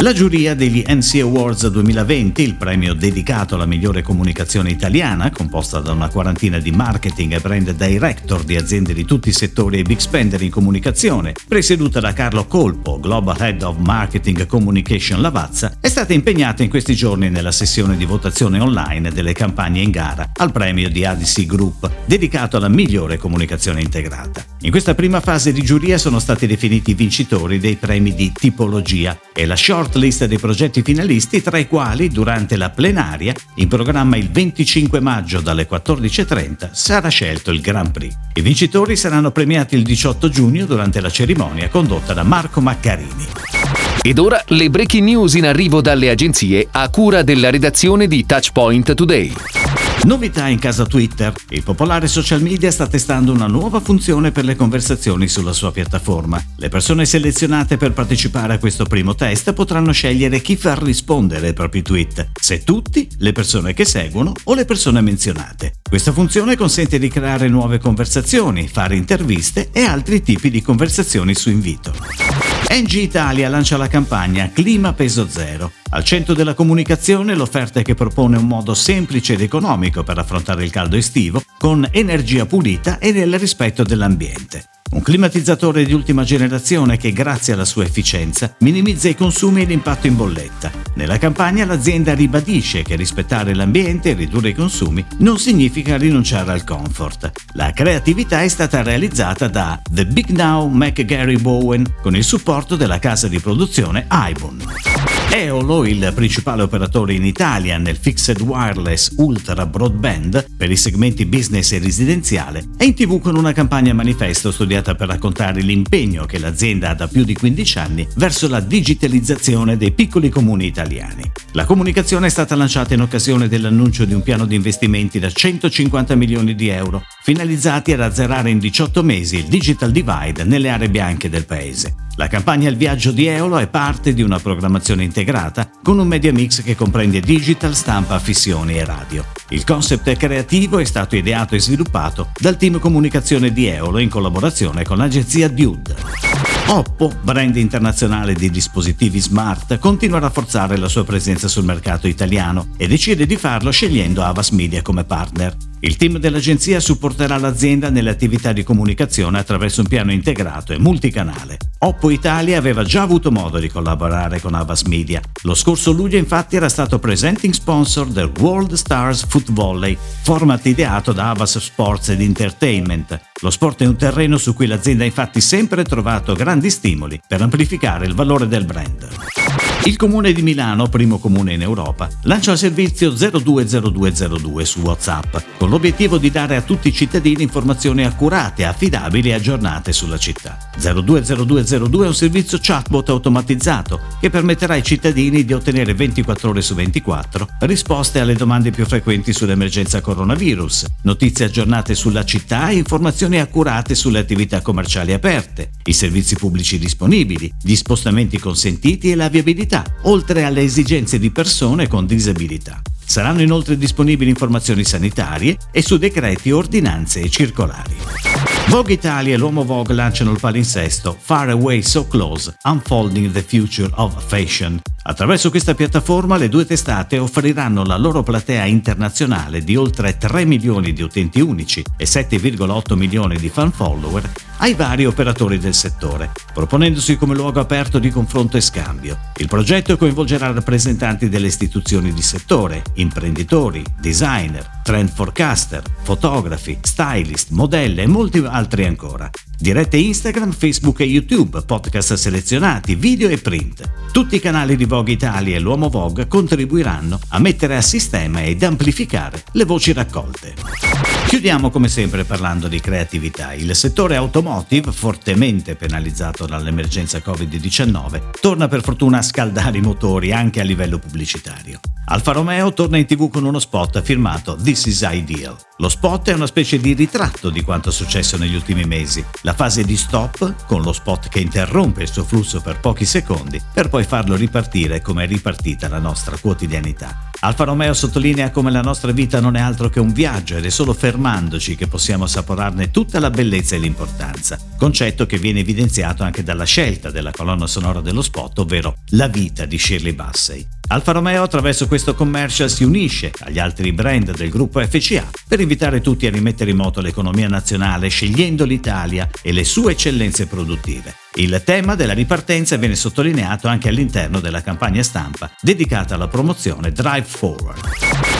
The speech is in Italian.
La giuria degli NC Awards 2020, il premio dedicato alla migliore comunicazione italiana, composta da una quarantina di marketing e brand director di aziende di tutti i settori e big spender in comunicazione, presieduta da Carlo Colpo, Global Head of Marketing Communication Lavazza, è stata impegnata in questi giorni nella sessione di votazione online delle campagne in gara al premio di ADC Group, dedicato alla migliore comunicazione integrata. In questa prima fase di giuria sono stati definiti i vincitori dei premi di tipologia e la short shortlist dei progetti finalisti, tra i quali, durante la plenaria, in programma il 25 maggio dalle 14.30, sarà scelto il Grand Prix. I vincitori saranno premiati il 18 giugno durante la cerimonia condotta da Marco Maccarini. Ed ora le breaking news in arrivo dalle agenzie a cura della redazione di Touchpoint Today. Novità in casa Twitter. Il popolare social media sta testando una nuova funzione per le conversazioni sulla sua piattaforma. Le persone selezionate per partecipare a questo primo test potranno scegliere chi far rispondere ai propri tweet, se tutti, le persone che seguono o le persone menzionate. Questa funzione consente di creare nuove conversazioni, fare interviste e altri tipi di conversazioni su invito. NG Italia lancia la campagna Clima Peso Zero. Al centro della comunicazione l'offerta che propone un modo semplice ed economico per affrontare il caldo estivo con energia pulita e nel rispetto dell'ambiente. Un climatizzatore di ultima generazione che grazie alla sua efficienza minimizza i consumi e l'impatto in bolletta. Nella campagna l'azienda ribadisce che rispettare l'ambiente e ridurre i consumi non significa rinunciare al comfort. La creatività è stata realizzata da The Big Now McGarry Bowen con il supporto della casa di produzione Ibon. Eolo, il principale operatore in Italia nel fixed wireless ultra broadband per i segmenti business e residenziale, è in tv con una campagna manifesto studiata per raccontare l'impegno che l'azienda ha da più di 15 anni verso la digitalizzazione dei piccoli comuni italiani. La comunicazione è stata lanciata in occasione dell'annuncio di un piano di investimenti da 150 milioni di euro, finalizzati ad azzerare in 18 mesi il digital divide nelle aree bianche del paese. La campagna Il viaggio di Eolo è parte di una programmazione integrata con un media mix che comprende digital, stampa, fissioni e radio. Il concept creativo è stato ideato e sviluppato dal team comunicazione di Eolo in collaborazione con l'agenzia Dude. Oppo, brand internazionale di dispositivi smart, continua a rafforzare la sua presenza sul mercato italiano e decide di farlo scegliendo Avas Media come partner. Il team dell'agenzia supporterà l'azienda nelle attività di comunicazione attraverso un piano integrato e multicanale. Oppo Italia aveva già avuto modo di collaborare con Avas Media. Lo scorso luglio infatti era stato presenting sponsor del World Stars Foot Volley, format ideato da Avas Sports ed Entertainment. Lo sport è un terreno su cui l'azienda ha infatti sempre trovato grandi stimoli per amplificare il valore del brand. Il comune di Milano, primo comune in Europa, lancia il servizio 020202 su WhatsApp, con l'obiettivo di dare a tutti i cittadini informazioni accurate, affidabili e aggiornate sulla città. 020202 è un servizio chatbot automatizzato che permetterà ai cittadini di ottenere 24 ore su 24 risposte alle domande più frequenti sull'emergenza coronavirus, notizie aggiornate sulla città e informazioni accurate sulle attività commerciali aperte, i servizi pubblici disponibili, gli spostamenti consentiti e la viabilità oltre alle esigenze di persone con disabilità. Saranno inoltre disponibili informazioni sanitarie e su decreti, ordinanze e circolari. Vogue Italia e l'uomo Vogue lanciano il palinsesto Far Away So Close, Unfolding the Future of Fashion. Attraverso questa piattaforma le due testate offriranno la loro platea internazionale di oltre 3 milioni di utenti unici e 7,8 milioni di fan follower ai vari operatori del settore, proponendosi come luogo aperto di confronto e scambio. Il progetto coinvolgerà rappresentanti delle istituzioni di settore, imprenditori, designer, trend forecaster, fotografi, stylist, modelle e molti altri ancora. Dirette Instagram, Facebook e YouTube, podcast selezionati, video e print. Tutti i canali di Vogue Italia e l'Uomo Vogue contribuiranno a mettere a sistema ed amplificare le voci raccolte. Chiudiamo come sempre parlando di creatività. Il settore automotive, fortemente penalizzato dall'emergenza Covid-19, torna per fortuna a scaldare i motori anche a livello pubblicitario. Alfa Romeo torna in tv con uno spot firmato This is Ideal. Lo spot è una specie di ritratto di quanto è successo negli ultimi mesi. La fase di stop, con lo spot che interrompe il suo flusso per pochi secondi, per poi farlo ripartire come è ripartita la nostra quotidianità. Alfa Romeo sottolinea come la nostra vita non è altro che un viaggio ed è solo fermandoci che possiamo assaporarne tutta la bellezza e l'importanza, concetto che viene evidenziato anche dalla scelta della colonna sonora dello spot, ovvero La vita di Shirley Bassey. Alfa Romeo attraverso questo commercial si unisce agli altri brand del gruppo FCA per invitare tutti a rimettere in moto l'economia nazionale scegliendo l'Italia e le sue eccellenze produttive. Il tema della ripartenza viene sottolineato anche all'interno della campagna stampa dedicata alla promozione Drive Forward.